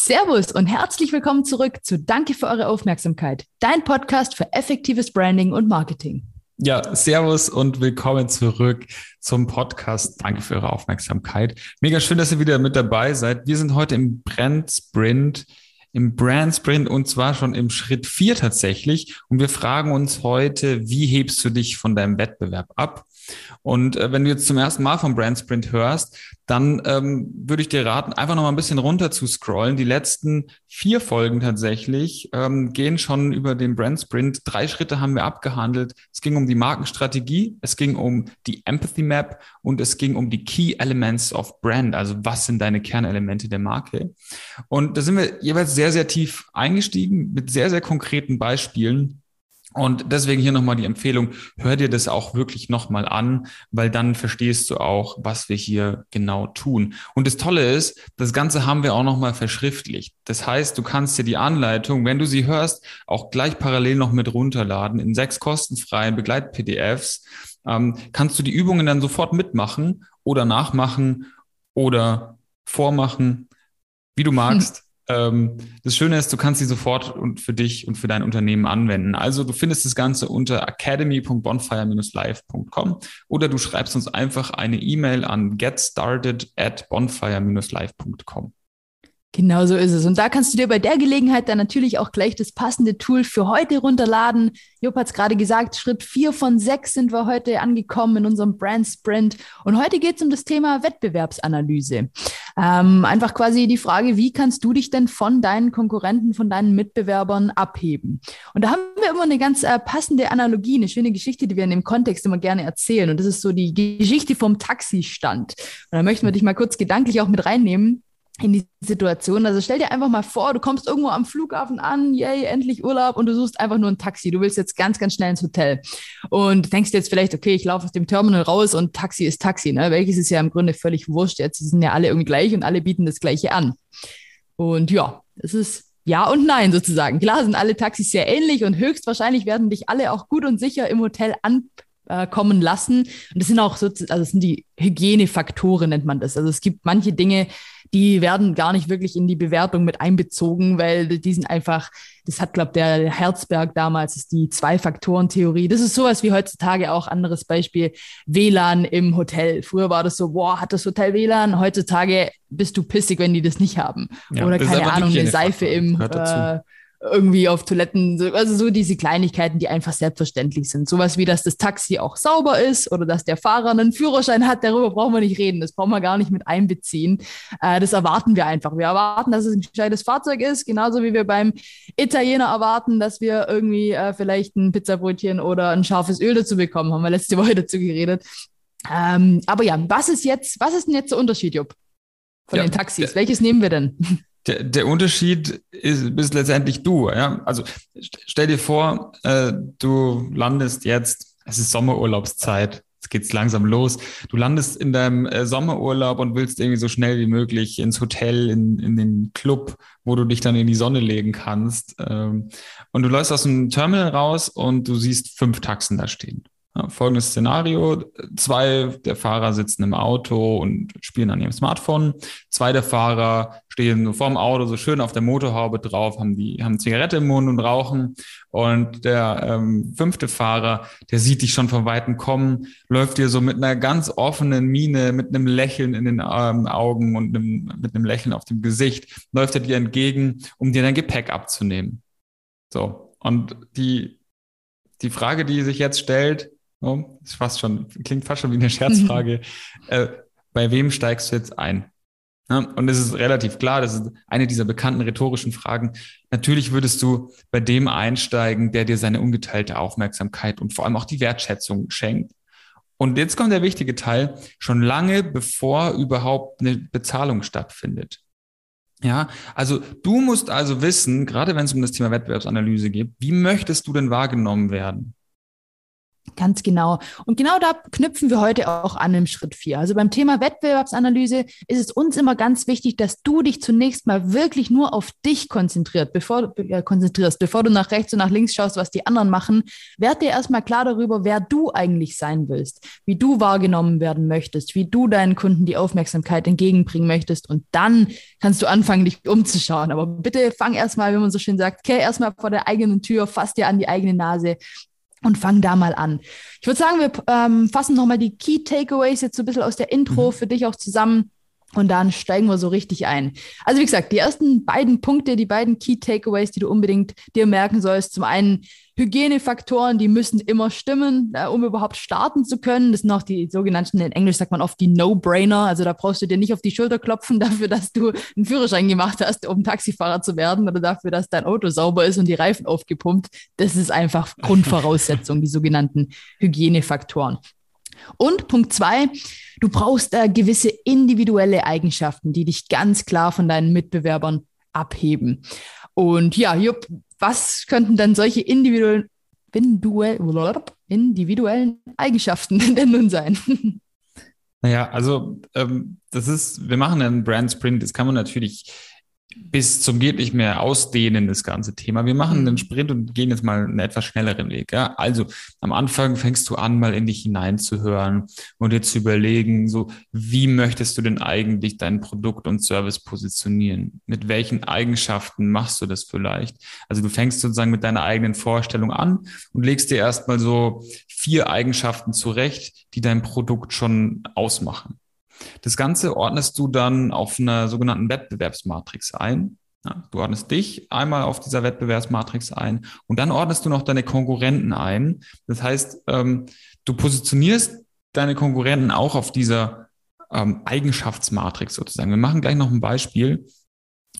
Servus und herzlich willkommen zurück zu Danke für eure Aufmerksamkeit, dein Podcast für effektives Branding und Marketing. Ja, Servus und willkommen zurück zum Podcast. Danke für eure Aufmerksamkeit. Mega schön, dass ihr wieder mit dabei seid. Wir sind heute im Brand Sprint, im Brand Sprint und zwar schon im Schritt vier tatsächlich. Und wir fragen uns heute, wie hebst du dich von deinem Wettbewerb ab? Und äh, wenn du jetzt zum ersten Mal vom Brand Sprint hörst, dann ähm, würde ich dir raten, einfach noch mal ein bisschen runter zu scrollen. Die letzten vier Folgen tatsächlich ähm, gehen schon über den Brand Sprint. Drei Schritte haben wir abgehandelt. Es ging um die Markenstrategie, es ging um die Empathy Map und es ging um die Key Elements of Brand. Also was sind deine Kernelemente der Marke? Und da sind wir jeweils sehr, sehr tief eingestiegen mit sehr, sehr konkreten Beispielen. Und deswegen hier nochmal die Empfehlung, hör dir das auch wirklich nochmal an, weil dann verstehst du auch, was wir hier genau tun. Und das Tolle ist, das Ganze haben wir auch nochmal verschriftlicht. Das heißt, du kannst dir die Anleitung, wenn du sie hörst, auch gleich parallel noch mit runterladen in sechs kostenfreien Begleit-PDFs. Ähm, kannst du die Übungen dann sofort mitmachen oder nachmachen oder vormachen, wie du magst. das Schöne ist, du kannst sie sofort und für dich und für dein Unternehmen anwenden. Also du findest das Ganze unter academy.bonfire-live.com oder du schreibst uns einfach eine E-Mail an getstarted at bonfire-live.com. Genau so ist es. Und da kannst du dir bei der Gelegenheit dann natürlich auch gleich das passende Tool für heute runterladen. Job hat es gerade gesagt, Schritt vier von sechs sind wir heute angekommen in unserem Brand Sprint. Und heute geht es um das Thema Wettbewerbsanalyse. Ähm, einfach quasi die Frage, wie kannst du dich denn von deinen Konkurrenten, von deinen Mitbewerbern abheben? Und da haben wir immer eine ganz äh, passende Analogie, eine schöne Geschichte, die wir in dem Kontext immer gerne erzählen. Und das ist so die Geschichte vom Taxistand. Und da möchten wir dich mal kurz gedanklich auch mit reinnehmen in die Situation. Also stell dir einfach mal vor, du kommst irgendwo am Flughafen an, yay, endlich Urlaub und du suchst einfach nur ein Taxi. Du willst jetzt ganz, ganz schnell ins Hotel und denkst jetzt vielleicht, okay, ich laufe aus dem Terminal raus und Taxi ist Taxi, ne? Welches ist ja im Grunde völlig wurscht. Jetzt sind ja alle irgendwie gleich und alle bieten das Gleiche an. Und ja, es ist ja und nein sozusagen. Klar sind alle Taxis sehr ähnlich und höchstwahrscheinlich werden dich alle auch gut und sicher im Hotel an äh, kommen lassen. Und das sind auch so, also das sind die Hygienefaktoren, nennt man das. Also es gibt manche Dinge, die werden gar nicht wirklich in die Bewertung mit einbezogen, weil die sind einfach, das hat, glaube der Herzberg damals, ist die Zwei-Faktoren-Theorie. Das ist sowas wie heutzutage auch anderes Beispiel, WLAN im Hotel. Früher war das so, boah, hat das Hotel WLAN? Heutzutage bist du pissig, wenn die das nicht haben. Ja, Oder keine Ahnung, eine Seife im äh, irgendwie auf Toiletten, also so diese Kleinigkeiten, die einfach selbstverständlich sind. Sowas wie, dass das Taxi auch sauber ist oder dass der Fahrer einen Führerschein hat, darüber brauchen wir nicht reden. Das brauchen wir gar nicht mit einbeziehen. Äh, das erwarten wir einfach. Wir erwarten, dass es ein gescheites Fahrzeug ist, genauso wie wir beim Italiener erwarten, dass wir irgendwie äh, vielleicht ein Pizzabrötchen oder ein scharfes Öl dazu bekommen. Haben wir letzte Woche dazu geredet. Ähm, aber ja, was ist jetzt, was ist denn jetzt der Unterschied, Jupp, von ja, den Taxis? Welches nehmen wir denn? der, der Unterschied ist, bist letztendlich du. Ja? Also stell dir vor, äh, du landest jetzt, es ist Sommerurlaubszeit, jetzt geht's langsam los. Du landest in deinem äh, Sommerurlaub und willst irgendwie so schnell wie möglich ins Hotel, in, in den Club, wo du dich dann in die Sonne legen kannst. Ähm, und du läufst aus dem Terminal raus und du siehst fünf Taxen da stehen. Folgendes Szenario. Zwei der Fahrer sitzen im Auto und spielen an ihrem Smartphone. Zwei der Fahrer stehen so vorm Auto so schön auf der Motorhaube drauf, haben die, haben Zigarette im Mund und rauchen. Und der ähm, fünfte Fahrer, der sieht dich schon von Weitem kommen, läuft dir so mit einer ganz offenen Miene, mit einem Lächeln in den ähm, Augen und einem, mit einem Lächeln auf dem Gesicht, läuft er dir entgegen, um dir dein Gepäck abzunehmen. So. Und die, die Frage, die sich jetzt stellt, Oh, ist fast schon, klingt fast schon wie eine Scherzfrage. äh, bei wem steigst du jetzt ein? Ja, und es ist relativ klar, das ist eine dieser bekannten rhetorischen Fragen. Natürlich würdest du bei dem einsteigen, der dir seine ungeteilte Aufmerksamkeit und vor allem auch die Wertschätzung schenkt. Und jetzt kommt der wichtige Teil, schon lange bevor überhaupt eine Bezahlung stattfindet. Ja, also du musst also wissen, gerade wenn es um das Thema Wettbewerbsanalyse geht, wie möchtest du denn wahrgenommen werden? Ganz genau. Und genau da knüpfen wir heute auch an im Schritt vier. Also beim Thema Wettbewerbsanalyse ist es uns immer ganz wichtig, dass du dich zunächst mal wirklich nur auf dich konzentriert, bevor, äh, konzentrierst, bevor du nach rechts und nach links schaust, was die anderen machen. Werd dir erstmal klar darüber, wer du eigentlich sein willst, wie du wahrgenommen werden möchtest, wie du deinen Kunden die Aufmerksamkeit entgegenbringen möchtest. Und dann kannst du anfangen, dich umzuschauen. Aber bitte fang erstmal, wie man so schön sagt, kehr erstmal vor der eigenen Tür, fass dir an die eigene Nase und fang da mal an. Ich würde sagen, wir ähm, fassen nochmal die Key Takeaways jetzt so ein bisschen aus der Intro mhm. für dich auch zusammen. Und dann steigen wir so richtig ein. Also wie gesagt, die ersten beiden Punkte, die beiden Key Takeaways, die du unbedingt dir merken sollst. Zum einen Hygienefaktoren, die müssen immer stimmen, äh, um überhaupt starten zu können. Das sind auch die sogenannten, in Englisch sagt man oft die No-Brainer. Also da brauchst du dir nicht auf die Schulter klopfen dafür, dass du einen Führerschein gemacht hast, um Taxifahrer zu werden oder dafür, dass dein Auto sauber ist und die Reifen aufgepumpt. Das ist einfach Grundvoraussetzung, die sogenannten Hygienefaktoren. Und Punkt zwei, du brauchst äh, gewisse individuelle Eigenschaften, die dich ganz klar von deinen Mitbewerbern abheben. Und ja, Jupp, was könnten dann solche individuellen, individuellen Eigenschaften denn nun sein? Naja, also ähm, das ist, wir machen einen Brand Sprint, das kann man natürlich bis zum geht nicht mehr ausdehnen, das ganze Thema. Wir machen einen mhm. Sprint und gehen jetzt mal einen etwas schnelleren Weg. Ja? Also am Anfang fängst du an, mal in dich hineinzuhören und dir zu überlegen, so wie möchtest du denn eigentlich dein Produkt und Service positionieren? Mit welchen Eigenschaften machst du das vielleicht? Also du fängst sozusagen mit deiner eigenen Vorstellung an und legst dir erstmal so vier Eigenschaften zurecht, die dein Produkt schon ausmachen. Das Ganze ordnest du dann auf einer sogenannten Wettbewerbsmatrix ein. Ja, du ordnest dich einmal auf dieser Wettbewerbsmatrix ein und dann ordnest du noch deine Konkurrenten ein. Das heißt, ähm, du positionierst deine Konkurrenten auch auf dieser ähm, Eigenschaftsmatrix sozusagen. Wir machen gleich noch ein Beispiel,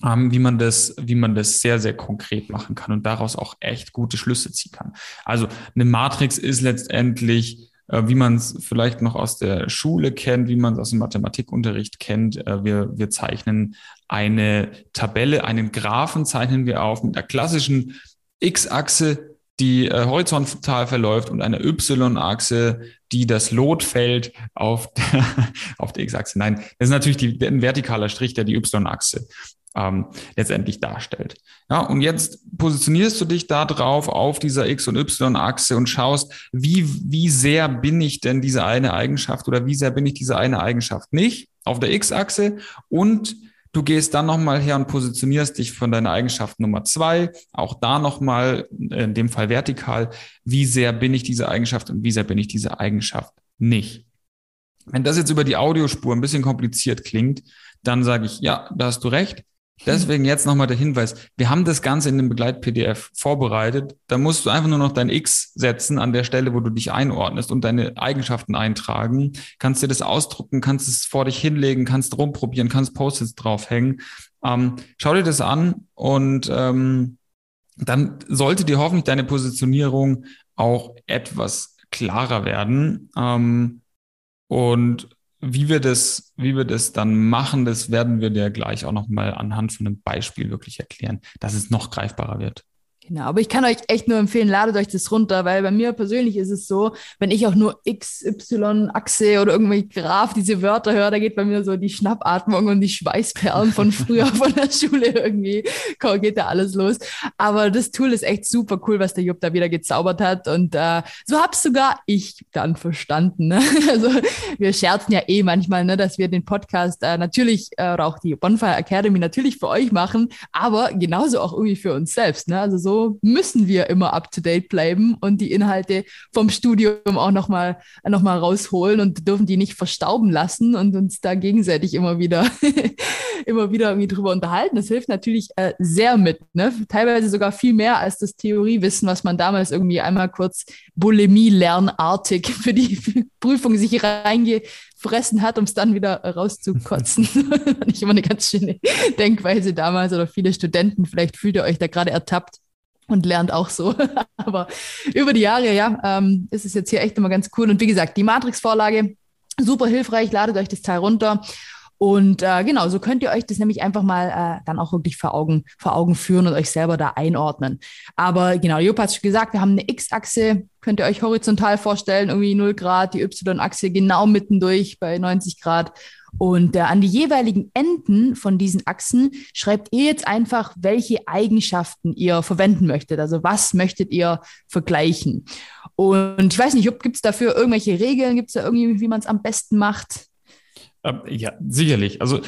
ähm, wie man das, wie man das sehr, sehr konkret machen kann und daraus auch echt gute Schlüsse ziehen kann. Also eine Matrix ist letztendlich wie man es vielleicht noch aus der Schule kennt, wie man es aus dem Mathematikunterricht kennt. Äh, wir, wir zeichnen eine Tabelle, einen Graphen zeichnen wir auf mit einer klassischen X-Achse, die äh, horizontal verläuft und eine Y-Achse, die das Lotfeld auf der, auf der X-Achse. Nein, das ist natürlich die, ein vertikaler Strich, der die Y-Achse ähm, letztendlich darstellt. Ja, und jetzt positionierst du dich da drauf auf dieser X- und Y-Achse und schaust, wie, wie sehr bin ich denn diese eine Eigenschaft oder wie sehr bin ich diese eine Eigenschaft nicht auf der X-Achse und Du gehst dann nochmal her und positionierst dich von deiner Eigenschaft Nummer zwei, auch da nochmal, in dem Fall vertikal, wie sehr bin ich diese Eigenschaft und wie sehr bin ich diese Eigenschaft nicht. Wenn das jetzt über die Audiospur ein bisschen kompliziert klingt, dann sage ich, ja, da hast du recht. Deswegen jetzt nochmal der Hinweis. Wir haben das Ganze in dem Begleit-PDF vorbereitet. Da musst du einfach nur noch dein X setzen an der Stelle, wo du dich einordnest und deine Eigenschaften eintragen. Kannst dir das ausdrucken, kannst es vor dich hinlegen, kannst rumprobieren, kannst Post-its draufhängen. Ähm, schau dir das an und ähm, dann sollte dir hoffentlich deine Positionierung auch etwas klarer werden. Ähm, und wie wir das, wie wir das dann machen, das werden wir dir gleich auch nochmal anhand von einem Beispiel wirklich erklären, dass es noch greifbarer wird. Genau, aber ich kann euch echt nur empfehlen, ladet euch das runter, weil bei mir persönlich ist es so, wenn ich auch nur XY, Achse oder irgendwie Graph diese Wörter höre, da geht bei mir so die Schnappatmung und die Schweißperlen von früher von der Schule irgendwie, geht da alles los. Aber das Tool ist echt super cool, was der Jupp da wieder gezaubert hat und äh, so hab's sogar ich dann verstanden. Ne? Also wir scherzen ja eh manchmal, ne, dass wir den Podcast äh, natürlich äh, oder auch die Bonfire Academy natürlich für euch machen, aber genauso auch irgendwie für uns selbst. Ne? Also so müssen wir immer up-to-date bleiben und die Inhalte vom Studium auch nochmal noch mal rausholen und dürfen die nicht verstauben lassen und uns da gegenseitig immer wieder, immer wieder irgendwie drüber unterhalten. Das hilft natürlich äh, sehr mit, ne? teilweise sogar viel mehr als das Theoriewissen, was man damals irgendwie einmal kurz Bulimie-lernartig für die Prüfung sich reingefressen hat, um es dann wieder rauszukotzen. Nicht immer eine ganz schöne Denkweise damals oder viele Studenten, vielleicht fühlt ihr euch da gerade ertappt und lernt auch so. Aber über die Jahre, ja, ähm, ist es jetzt hier echt immer ganz cool. Und wie gesagt, die Matrix-Vorlage, super hilfreich, ladet euch das Teil runter. Und äh, genau, so könnt ihr euch das nämlich einfach mal äh, dann auch wirklich vor Augen, vor Augen führen und euch selber da einordnen. Aber genau, Job hat schon gesagt, wir haben eine X-Achse, könnt ihr euch horizontal vorstellen, irgendwie 0 Grad, die Y-Achse genau mittendurch bei 90 Grad. Und äh, an die jeweiligen Enden von diesen Achsen schreibt ihr jetzt einfach, welche Eigenschaften ihr verwenden möchtet. Also was möchtet ihr vergleichen? Und ich weiß nicht, gibt es dafür irgendwelche Regeln? Gibt es da irgendwie, wie man es am besten macht? Ähm, ja, sicherlich. Also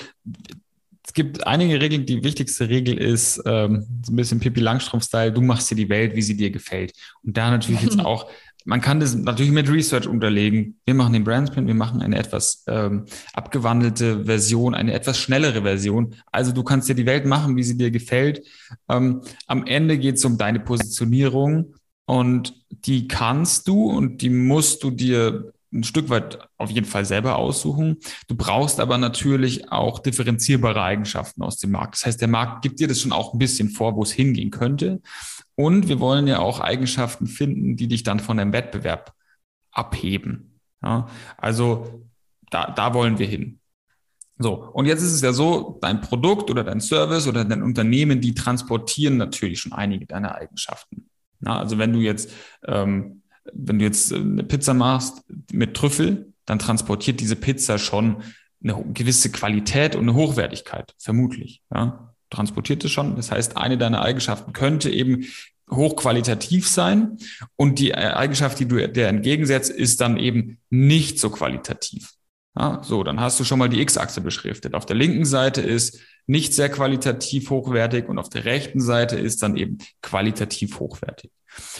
es gibt einige Regeln. Die wichtigste Regel ist ähm, so ein bisschen Pippi Langstrumpf-Style. Du machst dir die Welt, wie sie dir gefällt. Und da natürlich jetzt auch, man kann das natürlich mit Research unterlegen. Wir machen den Brandsprint, wir machen eine etwas ähm, abgewandelte Version, eine etwas schnellere Version. Also du kannst dir die Welt machen, wie sie dir gefällt. Ähm, am Ende geht es um deine Positionierung und die kannst du und die musst du dir ein Stück weit auf jeden Fall selber aussuchen. Du brauchst aber natürlich auch differenzierbare Eigenschaften aus dem Markt. Das heißt, der Markt gibt dir das schon auch ein bisschen vor, wo es hingehen könnte. Und wir wollen ja auch Eigenschaften finden, die dich dann von dem Wettbewerb abheben. Ja, also da, da wollen wir hin. So, und jetzt ist es ja so, dein Produkt oder dein Service oder dein Unternehmen, die transportieren natürlich schon einige deiner Eigenschaften. Ja, also wenn du jetzt ähm, wenn du jetzt äh, eine Pizza machst mit Trüffel, dann transportiert diese Pizza schon eine gewisse Qualität und eine Hochwertigkeit, vermutlich. Ja? Transportiert es schon. Das heißt, eine deiner Eigenschaften könnte eben hochqualitativ sein und die Eigenschaft, die du der entgegensetzt, ist dann eben nicht so qualitativ. Ja, so, dann hast du schon mal die X-Achse beschriftet. Auf der linken Seite ist nicht sehr qualitativ hochwertig und auf der rechten Seite ist dann eben qualitativ hochwertig.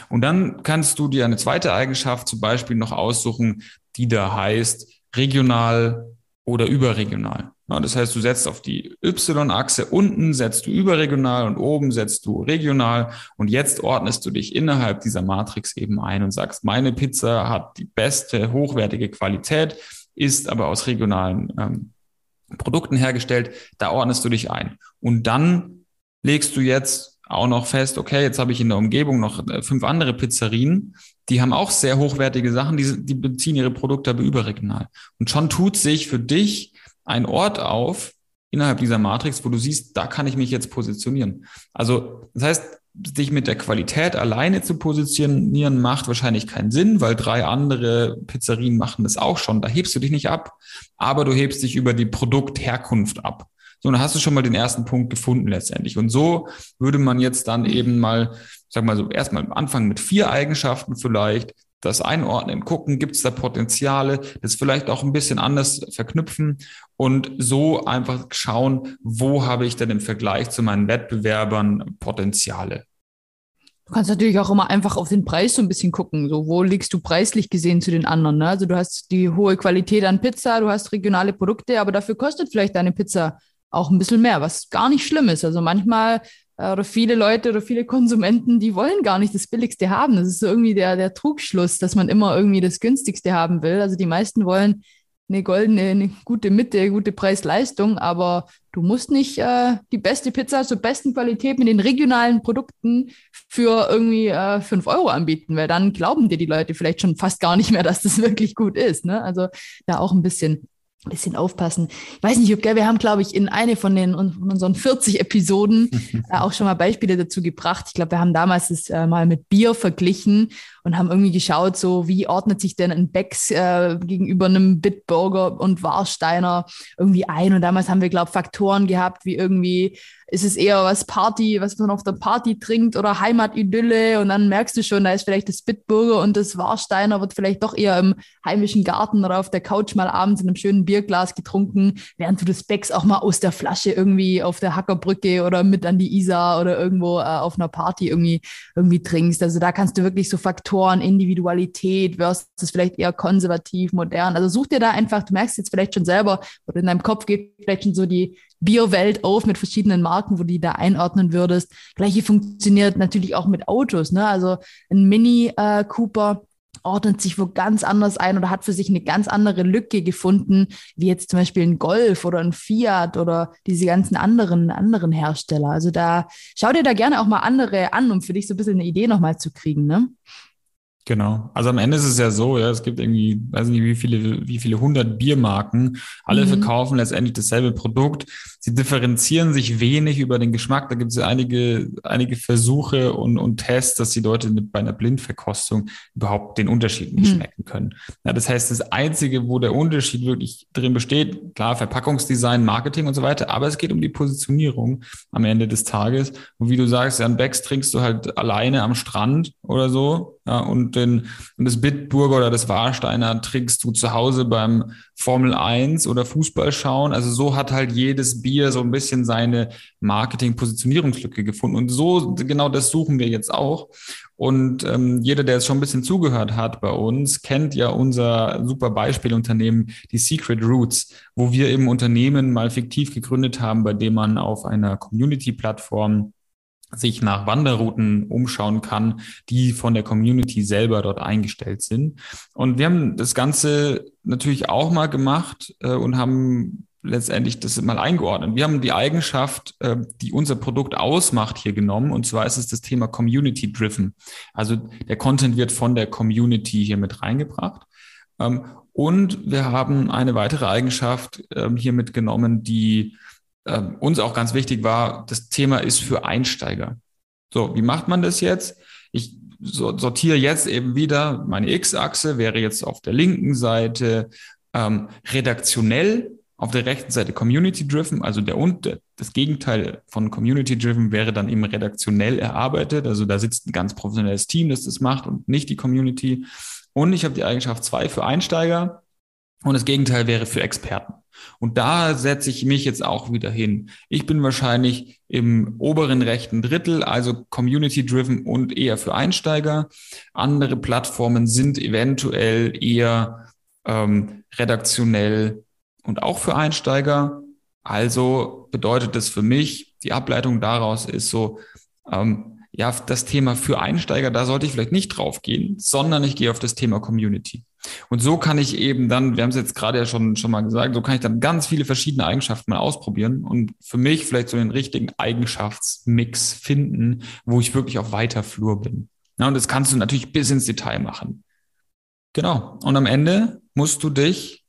Und dann kannst du dir eine zweite Eigenschaft zum Beispiel noch aussuchen, die da heißt regional oder überregional. Das heißt, du setzt auf die Y-Achse unten, setzt du überregional und oben setzt du regional. Und jetzt ordnest du dich innerhalb dieser Matrix eben ein und sagst, meine Pizza hat die beste, hochwertige Qualität, ist aber aus regionalen ähm, Produkten hergestellt. Da ordnest du dich ein. Und dann legst du jetzt auch noch fest, okay, jetzt habe ich in der Umgebung noch äh, fünf andere Pizzerien, die haben auch sehr hochwertige Sachen, die, die beziehen ihre Produkte aber überregional. Und schon tut sich für dich ein Ort auf innerhalb dieser Matrix, wo du siehst, da kann ich mich jetzt positionieren. Also das heißt, dich mit der Qualität alleine zu positionieren, macht wahrscheinlich keinen Sinn, weil drei andere Pizzerien machen das auch schon. Da hebst du dich nicht ab, aber du hebst dich über die Produktherkunft ab. So, dann hast du schon mal den ersten Punkt gefunden letztendlich. Und so würde man jetzt dann eben mal, sag mal so, erstmal anfangen mit vier Eigenschaften vielleicht, das einordnen, gucken, gibt es da Potenziale, das vielleicht auch ein bisschen anders verknüpfen und so einfach schauen, wo habe ich denn im Vergleich zu meinen Wettbewerbern Potenziale. Du kannst natürlich auch immer einfach auf den Preis so ein bisschen gucken. So, wo liegst du preislich gesehen zu den anderen? Ne? Also du hast die hohe Qualität an Pizza, du hast regionale Produkte, aber dafür kostet vielleicht deine Pizza auch ein bisschen mehr, was gar nicht schlimm ist. Also manchmal oder viele Leute oder viele Konsumenten, die wollen gar nicht das Billigste haben. Das ist so irgendwie der, der Trugschluss, dass man immer irgendwie das Günstigste haben will. Also die meisten wollen eine goldene, eine gute Mitte, gute Preis-Leistung, aber du musst nicht äh, die beste Pizza zur besten Qualität mit den regionalen Produkten für irgendwie äh, 5 Euro anbieten, weil dann glauben dir die Leute vielleicht schon fast gar nicht mehr, dass das wirklich gut ist. Ne? Also da auch ein bisschen bisschen aufpassen. Ich weiß nicht, ob, gell, wir haben, glaube ich, in eine von den von unseren 40 Episoden äh, auch schon mal Beispiele dazu gebracht. Ich glaube, wir haben damals das äh, mal mit Bier verglichen und haben irgendwie geschaut, so wie ordnet sich denn ein Becks äh, gegenüber einem Bitburger und Warsteiner irgendwie ein. Und damals haben wir, glaube ich, Faktoren gehabt, wie irgendwie ist es eher was Party, was man auf der Party trinkt oder Heimatidylle und dann merkst du schon, da ist vielleicht das Bitburger und das Warsteiner wird vielleicht doch eher im heimischen Garten oder auf der Couch mal abends in einem schönen Bierglas getrunken, während du das Becks auch mal aus der Flasche irgendwie auf der Hackerbrücke oder mit an die Isar oder irgendwo äh, auf einer Party irgendwie, irgendwie trinkst. Also da kannst du wirklich so Faktoren, Individualität versus vielleicht eher konservativ, modern. Also such dir da einfach, du merkst jetzt vielleicht schon selber oder in deinem Kopf geht vielleicht schon so die, Bierwelt auf mit verschiedenen Marken, wo du die da einordnen würdest. Gleiche funktioniert natürlich auch mit Autos. Ne? Also ein Mini äh, ordnet sich wo ganz anders ein oder hat für sich eine ganz andere Lücke gefunden, wie jetzt zum Beispiel ein Golf oder ein Fiat oder diese ganzen anderen, anderen Hersteller. Also da schau dir da gerne auch mal andere an, um für dich so ein bisschen eine Idee nochmal zu kriegen. Ne? Genau. Also am Ende ist es ja so, ja, es gibt irgendwie, weiß nicht, wie viele, wie viele hundert Biermarken. Alle mhm. verkaufen letztendlich dasselbe Produkt. Sie differenzieren sich wenig über den Geschmack. Da gibt es ja einige, einige Versuche und, und Tests, dass die Leute bei einer Blindverkostung überhaupt den Unterschied nicht mhm. schmecken können. Ja, das heißt, das Einzige, wo der Unterschied wirklich drin besteht, klar, Verpackungsdesign, Marketing und so weiter, aber es geht um die Positionierung am Ende des Tages. Und wie du sagst, ein Becks trinkst du halt alleine am Strand oder so, ja, und, den, und das Bitburger oder das Warsteiner trinkst du zu Hause beim Formel 1 oder Fußball schauen. Also so hat halt jedes Bier so ein bisschen seine Marketing-Positionierungslücke gefunden. Und so genau das suchen wir jetzt auch. Und ähm, jeder, der jetzt schon ein bisschen zugehört hat bei uns, kennt ja unser super Beispielunternehmen, die Secret Roots, wo wir im Unternehmen mal fiktiv gegründet haben, bei dem man auf einer Community-Plattform sich nach Wanderrouten umschauen kann, die von der Community selber dort eingestellt sind. Und wir haben das Ganze natürlich auch mal gemacht äh, und haben letztendlich das mal eingeordnet. Wir haben die Eigenschaft, äh, die unser Produkt ausmacht, hier genommen. Und zwar ist es das Thema Community Driven. Also der Content wird von der Community hier mit reingebracht. Ähm, und wir haben eine weitere Eigenschaft ähm, hier mitgenommen, die äh, uns auch ganz wichtig war, das Thema ist für Einsteiger. So, wie macht man das jetzt? Ich sortiere jetzt eben wieder, meine X-Achse wäre jetzt auf der linken Seite ähm, redaktionell, auf der rechten Seite Community-Driven, also der und das Gegenteil von Community-Driven wäre dann eben redaktionell erarbeitet. Also da sitzt ein ganz professionelles Team, das das macht und nicht die Community. Und ich habe die Eigenschaft zwei für Einsteiger und das Gegenteil wäre für Experten. Und da setze ich mich jetzt auch wieder hin. Ich bin wahrscheinlich im oberen rechten Drittel, also community-driven und eher für Einsteiger. Andere Plattformen sind eventuell eher ähm, redaktionell und auch für Einsteiger. Also bedeutet das für mich, die Ableitung daraus ist so, ähm, ja, das Thema für Einsteiger, da sollte ich vielleicht nicht drauf gehen, sondern ich gehe auf das Thema Community. Und so kann ich eben dann, wir haben es jetzt gerade ja schon, schon mal gesagt, so kann ich dann ganz viele verschiedene Eigenschaften mal ausprobieren und für mich vielleicht so den richtigen Eigenschaftsmix finden, wo ich wirklich auf weiter Flur bin. Ja, und das kannst du natürlich bis ins Detail machen. Genau. Und am Ende musst du dich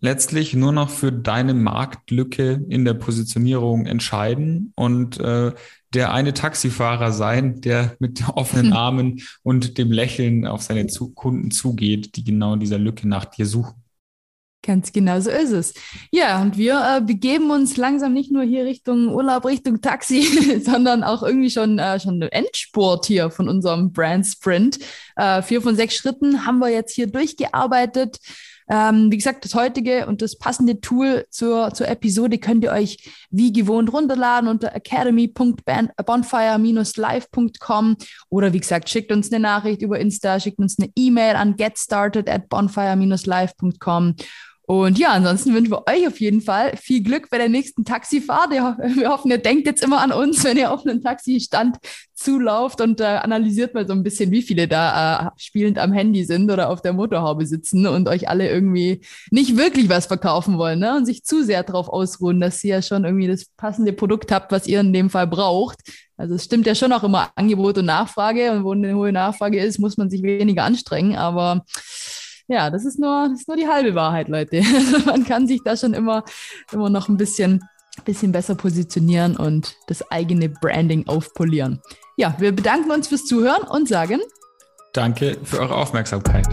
letztlich nur noch für deine Marktlücke in der Positionierung entscheiden und äh, der eine Taxifahrer sein, der mit offenen Armen und dem Lächeln auf seine Kunden zugeht, die genau in dieser Lücke nach dir suchen. Ganz genau so ist es. Ja, und wir äh, begeben uns langsam nicht nur hier Richtung Urlaub, Richtung Taxi, sondern auch irgendwie schon, äh, schon Endspurt hier von unserem Brand Sprint. Äh, vier von sechs Schritten haben wir jetzt hier durchgearbeitet. Ähm, wie gesagt, das heutige und das passende Tool zur, zur Episode könnt ihr euch wie gewohnt runterladen unter academy.bonfire-live.com oder wie gesagt, schickt uns eine Nachricht über Insta, schickt uns eine E-Mail an getstarted at bonfire-live.com und ja, ansonsten wünschen wir euch auf jeden Fall viel Glück bei der nächsten Taxifahrt. Wir hoffen, ihr denkt jetzt immer an uns, wenn ihr auf einen Taxistand zulauft und äh, analysiert mal so ein bisschen, wie viele da äh, spielend am Handy sind oder auf der Motorhaube sitzen und euch alle irgendwie nicht wirklich was verkaufen wollen ne? und sich zu sehr darauf ausruhen, dass ihr ja schon irgendwie das passende Produkt habt, was ihr in dem Fall braucht. Also es stimmt ja schon auch immer Angebot und Nachfrage und wo eine hohe Nachfrage ist, muss man sich weniger anstrengen, aber ja, das ist nur, das ist nur die halbe Wahrheit, Leute. Man kann sich da schon immer, immer noch ein bisschen, bisschen besser positionieren und das eigene Branding aufpolieren. Ja, wir bedanken uns fürs Zuhören und sagen Danke für eure Aufmerksamkeit.